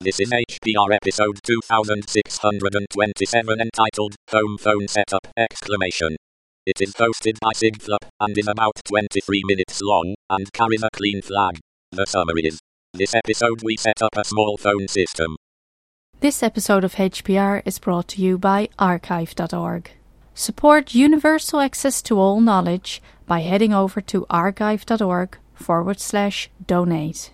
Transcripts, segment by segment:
This is HPR episode 2627 entitled Home Phone Setup! Exclamation. It is hosted by Sigflup and is about 23 minutes long and carries a clean flag. The summary is This episode we set up a small phone system. This episode of HPR is brought to you by archive.org. Support universal access to all knowledge by heading over to archive.org forward slash donate.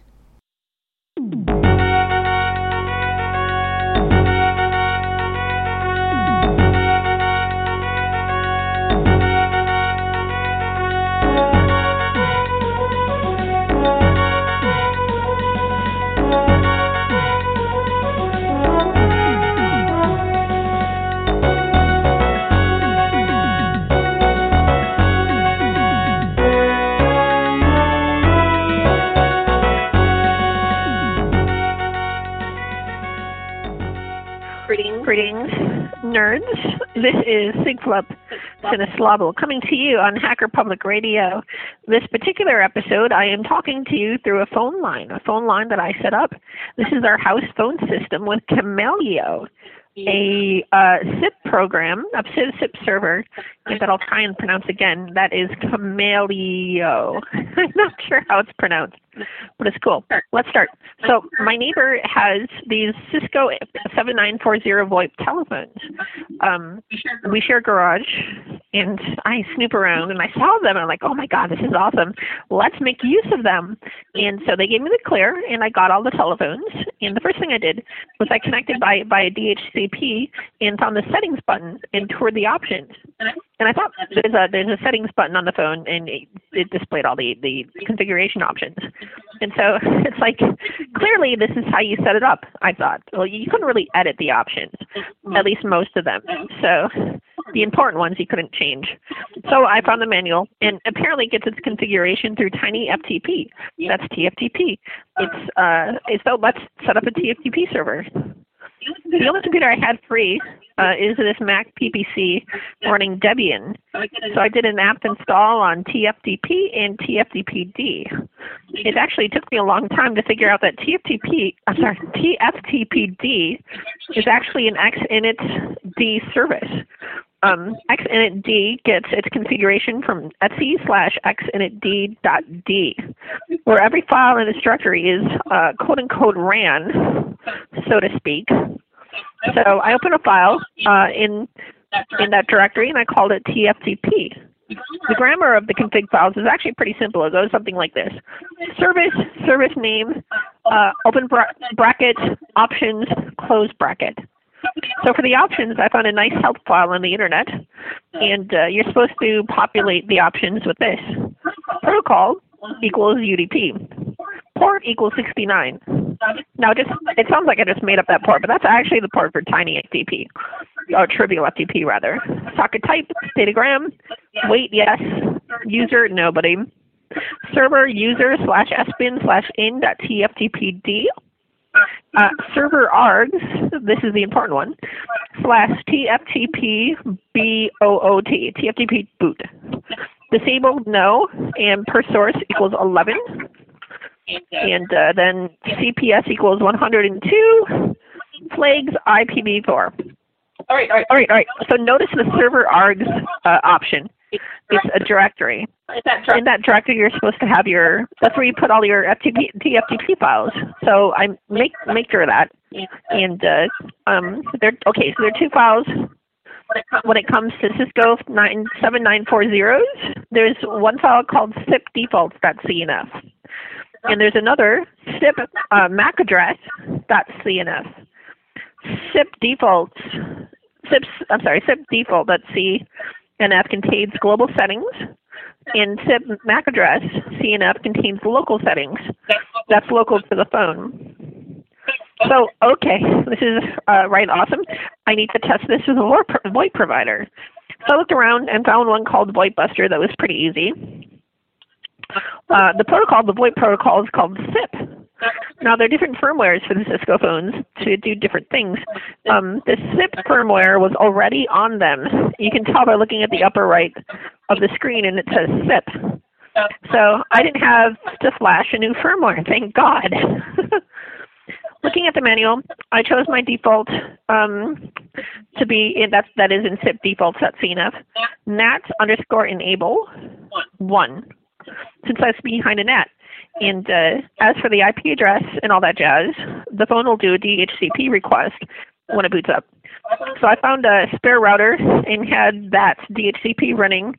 This is Sigflup Sinislobble coming to you on Hacker Public Radio. This particular episode, I am talking to you through a phone line, a phone line that I set up. This is our house phone system with Camelio, a uh, SIP program, a SIP, server that I'll try and pronounce again. That is Camelio. I'm not sure how it's pronounced, but it's cool. Let's start. So my neighbor has these Cisco 7940 VoIP telephones. Um, we share garage, and I snoop around and I saw them and I'm like, oh my god, this is awesome. Let's make use of them. And so they gave me the clear, and I got all the telephones. And the first thing I did was I connected by by a DHCP and found the settings button and toured the options. And I thought there's a there's a settings button on the phone, and it, it displayed all the the configuration options. And so it's like clearly this is how you set it up. I thought. Well, you couldn't really edit the options, at least most of them. So the important ones you couldn't change. So I found the manual, and apparently it gets its configuration through TinyFTP. That's TFTP. It's uh, it's so let's set up a TFTP server. The only computer I had free uh, is this Mac PPC running Debian. So I did an apt install on TFTP and TFTPD. It actually took me a long time to figure out that TFTP, I'm sorry, TFTPD is actually an XInit D service. Um, xinetd gets its configuration from etc slash xinetd.d, where every file in this directory is uh, quote unquote ran, so to speak. So I open a file uh, in in that directory and I called it TFTP. The grammar of the config files is actually pretty simple. It goes something like this: service, service name, uh, open bra- bracket, options, close bracket. So for the options, I found a nice help file on the internet, and uh, you're supposed to populate the options with this. Protocol equals UDP. Port equals 69. Now, just it sounds like I just made up that port, but that's actually the port for Tiny FTP, or Trivial FTP rather. Socket type, datagram, wait yes, user nobody, server user slash sbin slash in dot tftpd. Uh, server args, this is the important one, slash tftp boot, tftp boot. Disabled no, and per source equals 11 and uh, then CPS equals 102, flags IPv4. All right, all right. All right, all right. So notice the server args uh, option. It's a directory. that In that directory, you're supposed to have your. That's where you put all your FTP, TFTP files. So I make make sure of that. And uh, um, there. Okay, so there are two files. When it comes to Cisco 7940s, there's one file called sipdefaults.cnf and there's another SIP uh, MAC address dot CNF. SIP defaults SIP I'm sorry SIP default CNF contains global settings, and SIP MAC address CNF contains local settings. That's local to the phone. So okay, this is uh, right awesome. I need to test this with a VoIP provider. So I looked around and found one called VoIPbuster that was pretty easy. Uh, the protocol, the VoIP protocol, is called SIP. Now, there are different firmwares for the Cisco phones to do different things. Um, the SIP firmware was already on them. You can tell by looking at the upper right of the screen, and it says SIP. So I didn't have to flash a new firmware, thank God. looking at the manual, I chose my default um, to be in that that is in SIP defaults.cnf nat underscore enable one since that's behind a NAT. And uh, as for the IP address and all that jazz, the phone will do a DHCP request when it boots up. So I found a spare router and had that DHCP running,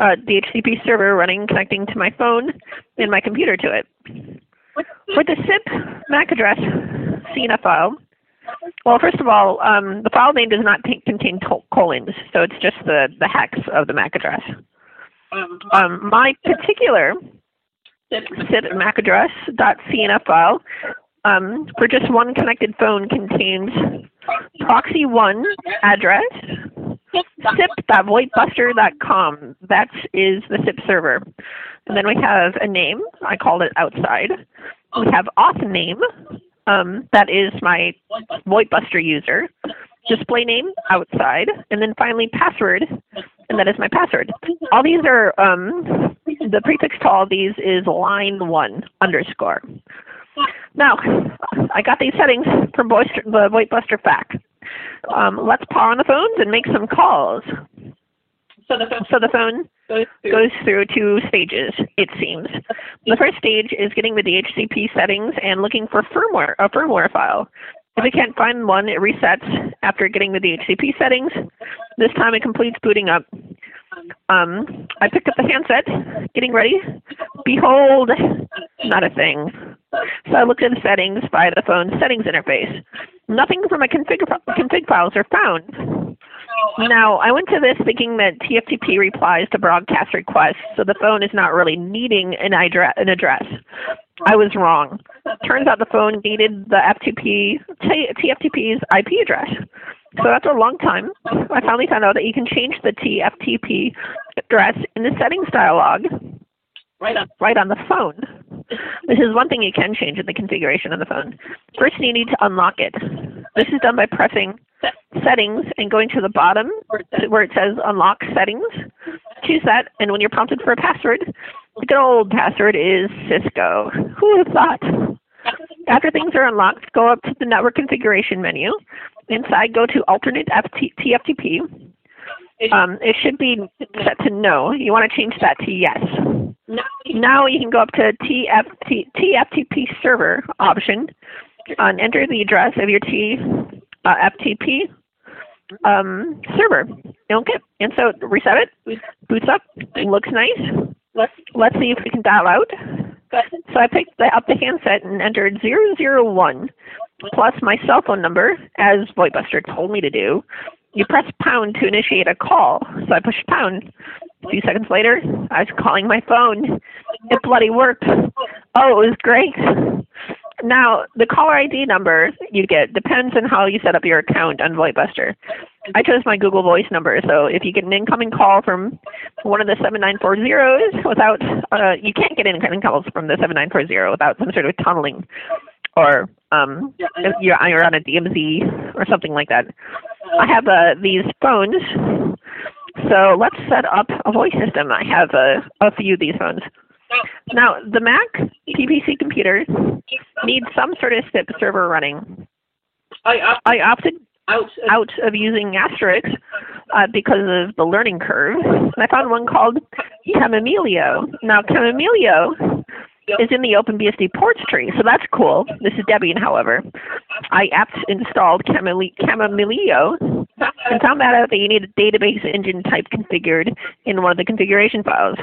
uh, DHCP server running, connecting to my phone and my computer to it. With the SIP MAC address CNF file, well, first of all, um, the file name does not contain colons, so it's just the, the hex of the MAC address. Um, my particular SIP MAC address dot .cnf file um, for just one connected phone contains proxy1 address sip.voipbuster.com. That is the SIP server. And then we have a name. I called it outside. We have auth name. Um, that is my VoIPbuster user. Display name outside. And then finally password. And that is my password. All these are, um, the prefix to all these is line one underscore. Now, I got these settings from Boister, the VoIPbuster FAQ. Um, let's power on the phones and make some calls. So the phone, so the phone goes, through. goes through two stages, it seems. The first stage is getting the DHCP settings and looking for firmware, a firmware file. If it can't find one, it resets after getting the DHCP settings. This time it completes booting up. Um, I picked up the handset, getting ready. Behold, not a thing. So I looked in settings via the phone settings interface. Nothing from my config, config files are found. Now, I went to this thinking that TFTP replies to broadcast requests, so the phone is not really needing an, an address. I was wrong. Turns out the phone needed the FTP, TFTP's IP address. So after a long time, I finally found out that you can change the TFTP address in the settings dialog right on, right on the phone. This is one thing you can change in the configuration of the phone. First, you need to unlock it. This is done by pressing settings and going to the bottom where it says unlock settings. Choose that, and when you're prompted for a password, the good old password is Cisco. Who would have thought? After things are unlocked, go up to the network configuration menu. Inside, go to alternate FT TFTP. Um, it should be set to no. You want to change that to yes. Now you can go up to TFT, TFTP server option and enter the address of your T uh, FTP um, server. Okay, and so reset it, boots up, looks nice. Let's see if we can dial out. So I picked the, up the handset and entered 001 plus my cell phone number, as VoIPbuster told me to do. You press pound to initiate a call. So I pushed pound. A few seconds later, I was calling my phone. It bloody worked. Oh, it was great. Now, the caller ID number you get depends on how you set up your account on VoIPbuster. I chose my Google Voice number, so if you get an incoming call from one of the 7940s without, uh, you can't get incoming calls from the 7940 without some sort of tunneling or um, if you're, you're on a DMZ or something like that. I have uh, these phones, so let's set up a voice system. I have a, a few of these phones. Now, the Mac PPC computer needs some sort of SIP server running. I opted out of using Asterisk uh, because of the learning curve. And I found one called Chamomilio. Now, Chamomilio is in the OpenBSD ports tree, so that's cool. This is Debian, however. I apt installed Chamomilio and found that out that you need a database engine type configured in one of the configuration files.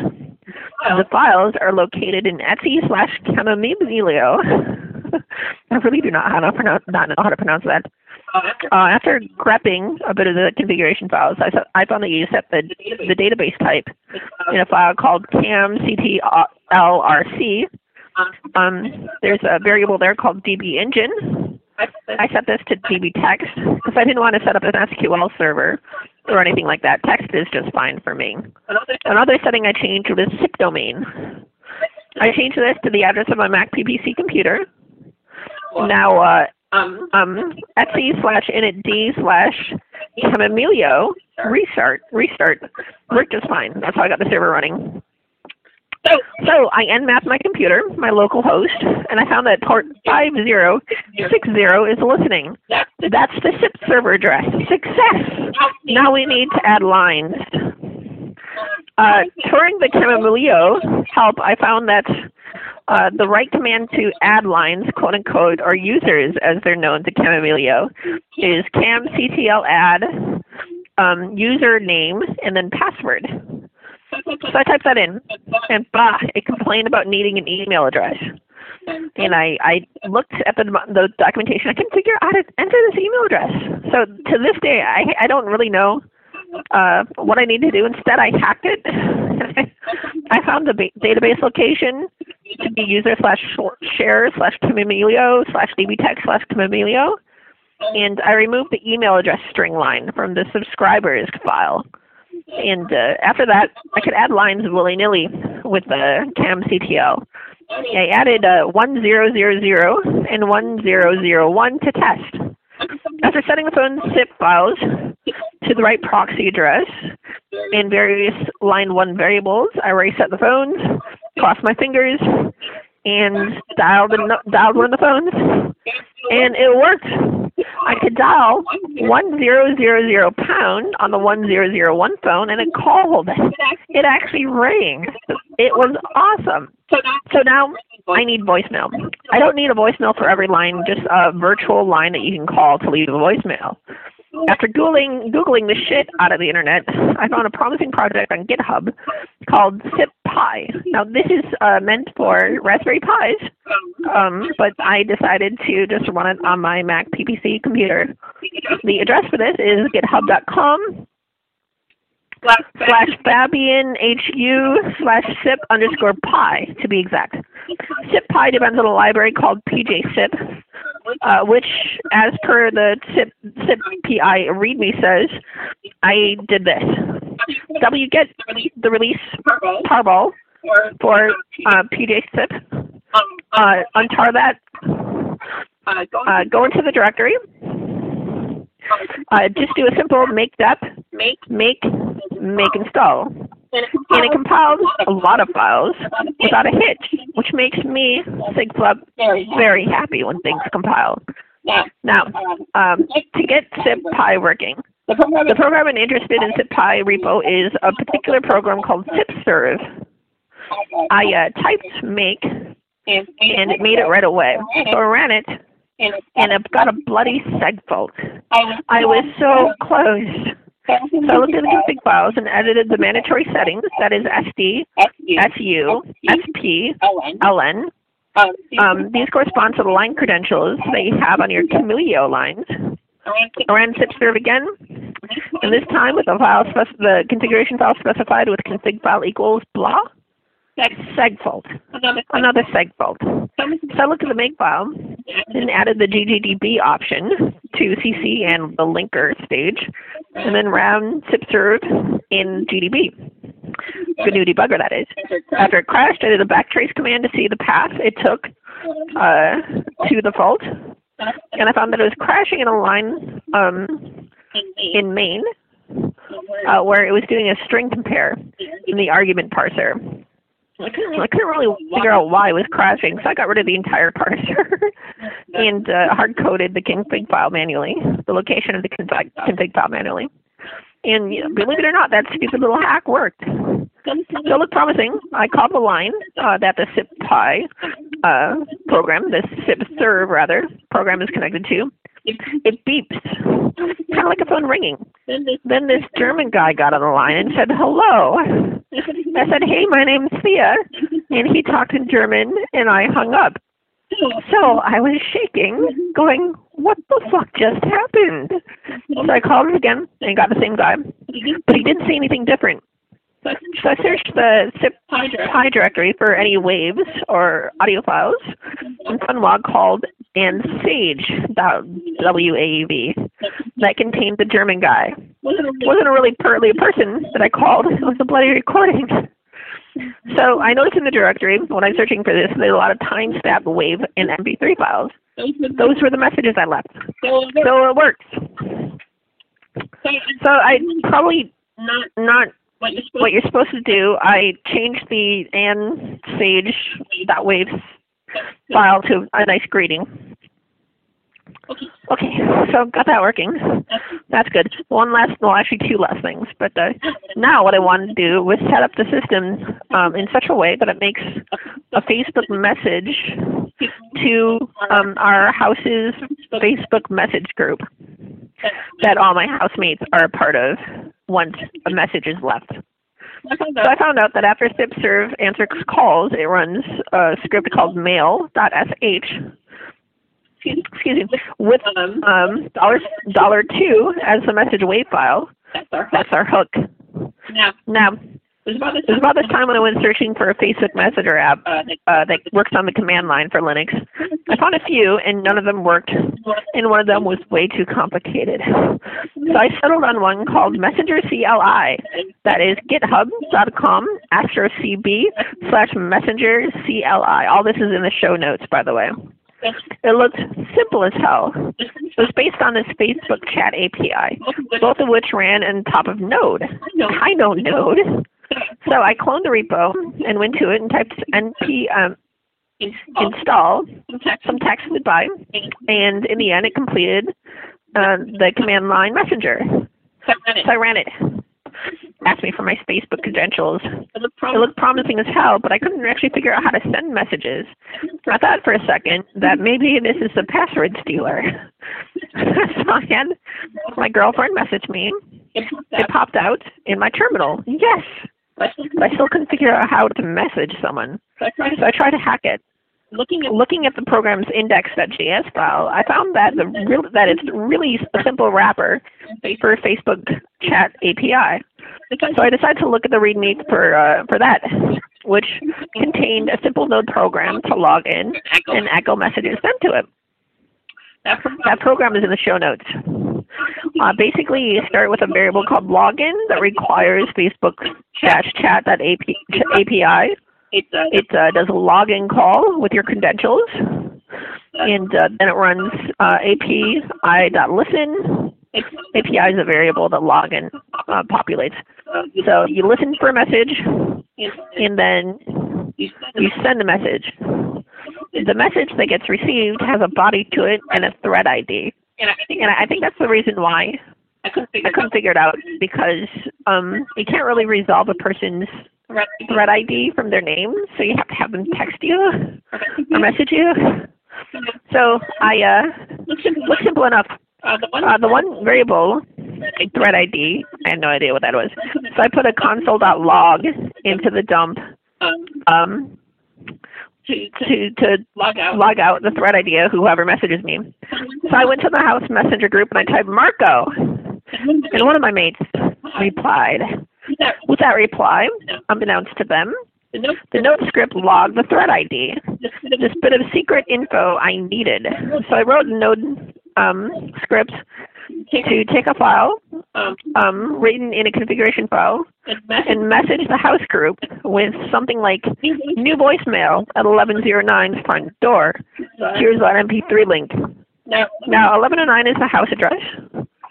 The files are located in etc slash Chamomilio. I really do not, know how to pronounce, not know how to pronounce that. Uh, after grepping a bit of the configuration files, I, I found that you set the, the database type in a file called kamctlrc. Um, there's a variable there called dbengine. I set this to dbtext because I didn't want to set up an SQL server or anything like that. Text is just fine for me. Another setting I changed was SIP domain. I changed this to the address of my Mac PPC computer. Now, uh, um, um, etc slash initd slash chamomilio restart, restart worked just fine. That's how I got the server running. So I nmapped my computer, my local host, and I found that port 5060 is listening. That's the SIP server address. Success! Now we need to add lines. Uh, the Camamilio help, I found that uh, the right command to add lines, quote unquote, or users as they're known to Camamilio, is kamctl add um, username and then password. So I typed that in, and bah, it complained about needing an email address. And I, I looked at the, the documentation. I couldn't figure out how to enter this email address. So to this day, I, I don't really know uh, what I need to do. Instead, I hacked it. I found the database location be user slash share slash Camamilio slash dbtext slash Camamilio. And I removed the email address string line from the subscribers file. And uh, after that, I could add lines willy nilly with the kamctl. I added uh, 1000 and 1001 to test. After setting the phone's zip files to the right proxy address in various line 1 variables, I reset the phones, crossed my fingers, and dialed, the, dialed one of the phones, and it worked. I could dial 1000 pound on the 1001 phone and it called. It actually rang. It was awesome. So now I need voicemail. I don't need a voicemail for every line, just a virtual line that you can call to leave a voicemail. After googling googling the shit out of the internet, I found a promising project on GitHub called SipPi. Now this is uh, meant for Raspberry Pis, um, but I decided to just run it on my Mac PPC computer. The address for this is github.com slash Fabian HU slash SIP underscore pi to be exact. SipPi depends on a library called PJSip uh, which, as per the SIP, SIP PI README says, I did this. W get the release tarball for uh, PJ SIP. Uh, untar that. Uh, go into the directory. Uh, just do a simple make dep, make, make, make install. And it compiles a lot of files without a hitch, which makes me, Sigflup, very happy when things compile. Now, um, to get SipPi working, the program I'm interested in SipPi repo is a particular program called SipServe. I uh, typed make, and it made it right away. So I ran it, and it got a bloody seg fault. I was so close. So I looked at the config files and edited the mandatory settings, that is SD, SU, SP, LN. Um, these correspond to the line credentials that you have on your Camilio lines. I ran SipServe again, and this time with the file the configuration file specified with config file equals blah seg fault. Another seg fault. So I looked at the make file and added the GGDB option to CC and the linker stage, and then ran SipServe in GDB. GNU debugger, that is. After it crashed, I did a backtrace command to see the path it took uh, to the fault, and I found that it was crashing in a line um, in main, uh, where it was doing a string compare in the argument parser. I couldn't, I couldn't really figure out why it was crashing, so I got rid of the entire parser and uh, hard coded the config file manually, the location of the config, config file manually. And you know, believe it or not, that stupid little hack worked. So it looked promising. I called the line uh, that the SipPi uh, program, the SipServe rather, program is connected to. It beeps, kind of like a phone ringing. Then this German guy got on the line and said, hello. I said, hey, my name's Thea. And he talked in German, and I hung up. So I was shaking, going, what the fuck just happened? So I called him again and got the same guy, but he didn't say anything different. So I searched the SIP PI directory for any waves or audio files, and found one called and Sage.wav that contained the German guy. Wasn't a really pearly person that I called. It was a bloody recording. So I noticed in the directory when I'm searching for this, there's a lot of timestamp wave and MP3 files. Those were the messages I left. So it works. So I probably not not what you're supposed, what you're supposed to do, I changed the Ann Sage dot waves file to a nice greeting. Okay. Okay, so got that working. That's good. One last, well, actually two last things. But uh, now what I wanted to do was set up the system um, in such a way that it makes a Facebook message to um, our house's Facebook message group that all my housemates are a part of once a message is left. So I found out that after SipServe answers calls, it runs a script called mail.sh excuse me, with um, um dollar dollar two as the message wait file. That's our hook. That's our hook. Now, Now, it was about this was about this time when I went searching for a Facebook Messenger app uh, that, uh, works on the command line for Linux. I found a few, and none of them worked, and one of them was way too complicated. So I settled on one called Messenger CLI. That is github.com astrocb slash messenger CLI. All this is in the show notes, by the way. It looked simple as hell. It was based on this Facebook chat API, both of which ran on top of Node. I know Node. So I cloned the repo and went to it and typed np um, install some text goodbye, and in the end it completed uh, the command line messenger. So I ran it. Asked me for my Facebook credentials. It looked promising as hell, but I couldn't actually figure out how to send messages. I thought for a second that maybe this is the password stealer. so I had my girlfriend message me. It popped out in my terminal. Yes. But I still couldn't figure out how to message someone. So I tried to hack it. Looking at, looking at the program's index.js file, I found that the real, that it's really a simple wrapper for Facebook chat API. So I decided to look at the README for uh, for that, which contained a simple Node program to log in and echo messages sent to it. That program is in the show notes. Uh, basically, you start with a variable called login that requires Facebook dash chat that API. It, uh, It uh, does a login call with your credentials, and uh, then it runs uh, API.listen. API is a variable that login uh, populates. So you listen for a message, and then you send a message. The message that gets received has a body to it and a thread ID. And I think And I think that's the reason why I couldn't figure I couldn't figure it out because um, you can't really resolve a person's out thread ID from their name, so you have to have them text you or message you. So I uh, Looks simple. enough. Uh, the one, Uh, the one variable, thread ID, I had no idea what that was. So I put a console.log into the dump um, um, to, to log out. log out the thread ID of whoever messages me. So I went to the house messenger group and I typed Marco, and one of my mates replied. With that reply, unbeknownst to them, the note, script logged the thread ID, this bit of this bit of secret info I needed. So I wrote a node um, script to take a file, um, um, written in a configuration file, and message and message the house group with something like new voicemail at 1109's front door. Here's our MP3 link. now, Now, 1109 is the house address.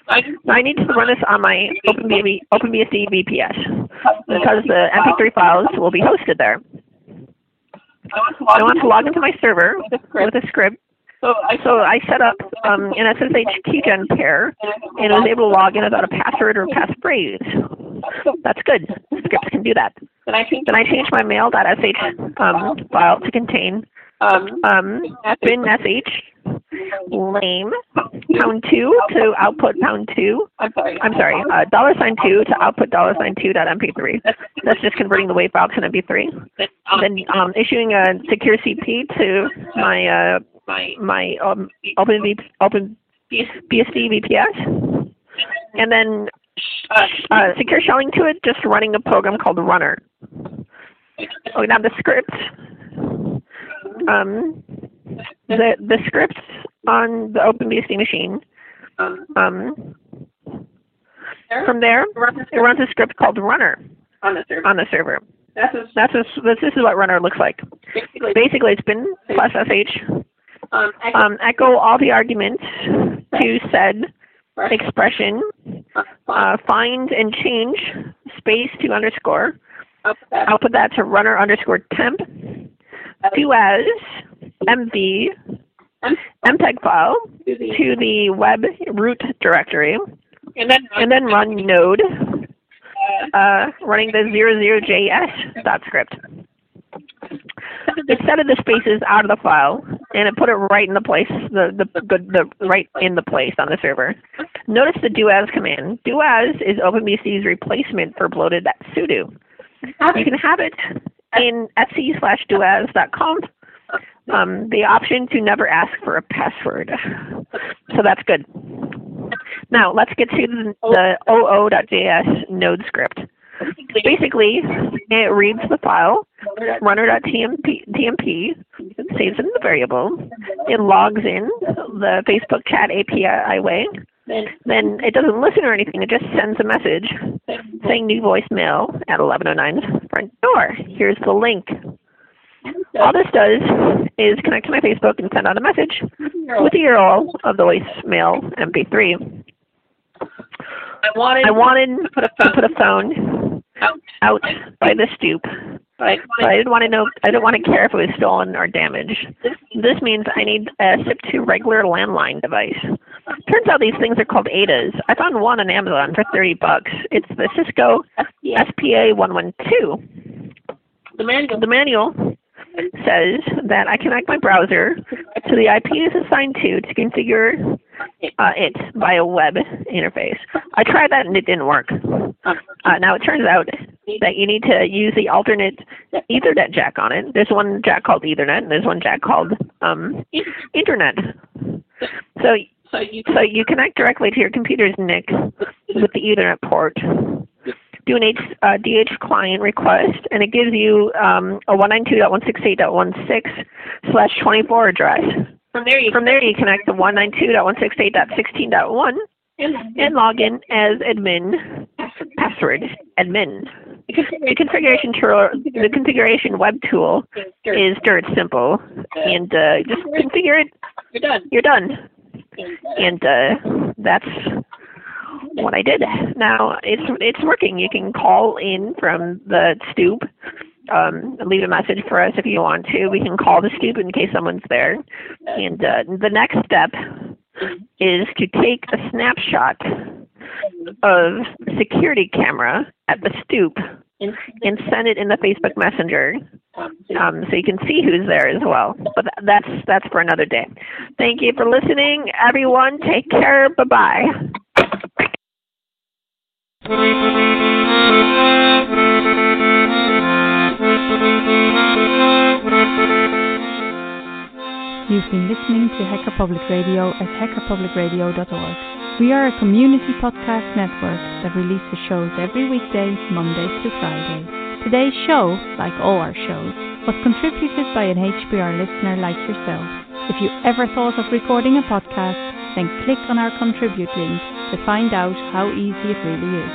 I, need to run this on my OpenBSD, VPS because the MP3 files will be hosted there. I want to log I want to log into my server with a script. with a script. So So I set up um, an SSH keygen pair and was able to log in without a password or passphrase. That's good. Scripts can do that. Then I changed Then I changed my mail.sh um, file to contain um, um, bin sh lame pound two to output pound two. I'm sorry. I'm sorry, uh, dollar sign two to output dollar sign two dot mp3. That's, just converting the WAV file to an MP3. that's, um, Then um, issuing a secure CP to my uh, my my um, open v, open BSD VPS, and then uh, uh, secure shelling to it, just running a program called Runner. Oh, now the script. Um, the the script on the OpenBSD machine. um, Um, from there, it runs a script called Runner on the server. on the server. That's a, That's a, this, is what Runner looks like. basically, Basically, it's been plus sh um, echo, um, echo all the arguments to sed expression, uh, uh, find and change space to underscore. I'll put that. I'll put that to runner underscore temp. Do as MV MPEG file to the, web root directory, and then and then run node uh, uh, running the 00js dot script. It set of the spaces out of the file, and it put it right in the place, the the good the right in the place on the server. Notice the do as command. Do as is OpenBSD's replacement for bloated sudo. You can have it in etsy slash doas.com. Um, the option to never ask for a password. So that's good. Now let's get to the, the oo.js node script. Basically, it reads the file, runner.tmp, TMP, saves it in the variable, it logs in the Facebook chat API way, then then it doesn't listen or anything, it just sends a message saying new voicemail at 1109's front door. Here's the link. All this does is connect to my Facebook and send out a message with the URL of the voicemail MP3. I wanted I wanted to put a to phone put a phone out, out by the stoop, but I but I didn't want to know. I didn't want to care if it was stolen or damaged. This means I need a SIP2 regular landline device. Turns out these things are called ATAs. I found one on Amazon for 30 bucks. It's the Cisco SPA 112. the manual. The manual says that I connect my browser to the IP it's assigned to to configure uh, it via web interface. I tried that and it didn't work. Uh, now it turns out that you need to use the alternate Ethernet jack on it. There's one jack called Ethernet and there's one jack called um, Internet. So So you so you connect directly to your computer's NIC with the Ethernet port. Do an H, uh, DH client request, and it gives you um, a 192.168.16 slash 24 address. from there you From there, you connect to 192.168.16.1 and, and log in as admin password admin. The configuration tool, the configuration web tool is dirt simple, and uh, just configure it. you're done. You're done and uh, that's what I did. Now it's it's working. You can call in from the stoop, um, leave a message for us if you want to. We can call the stoop in case someone's there. And uh, the next step is to take a snapshot of security camera at the stoop and send it in the Facebook Messenger um, so you can see who's there as well. But that's that's for another day. Thank you for listening, everyone. Take care. Bye bye. You've been listening to Hacker Public Radio at hackerpublicradio.org. We are a community podcast network that releases shows every weekday, Monday to Friday. Today's show, like all our shows, was contributed by an HPR listener like yourself. If you ever thought of recording a podcast, then click on our contribute link to find out how easy it really is.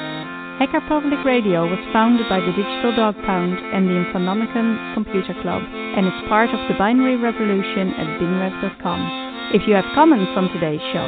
Hacker Public Radio was founded by the Digital Dog Pound and the Infonomicon Computer Club and is part of the binary revolution at binrev.com. If you have comments on today's show,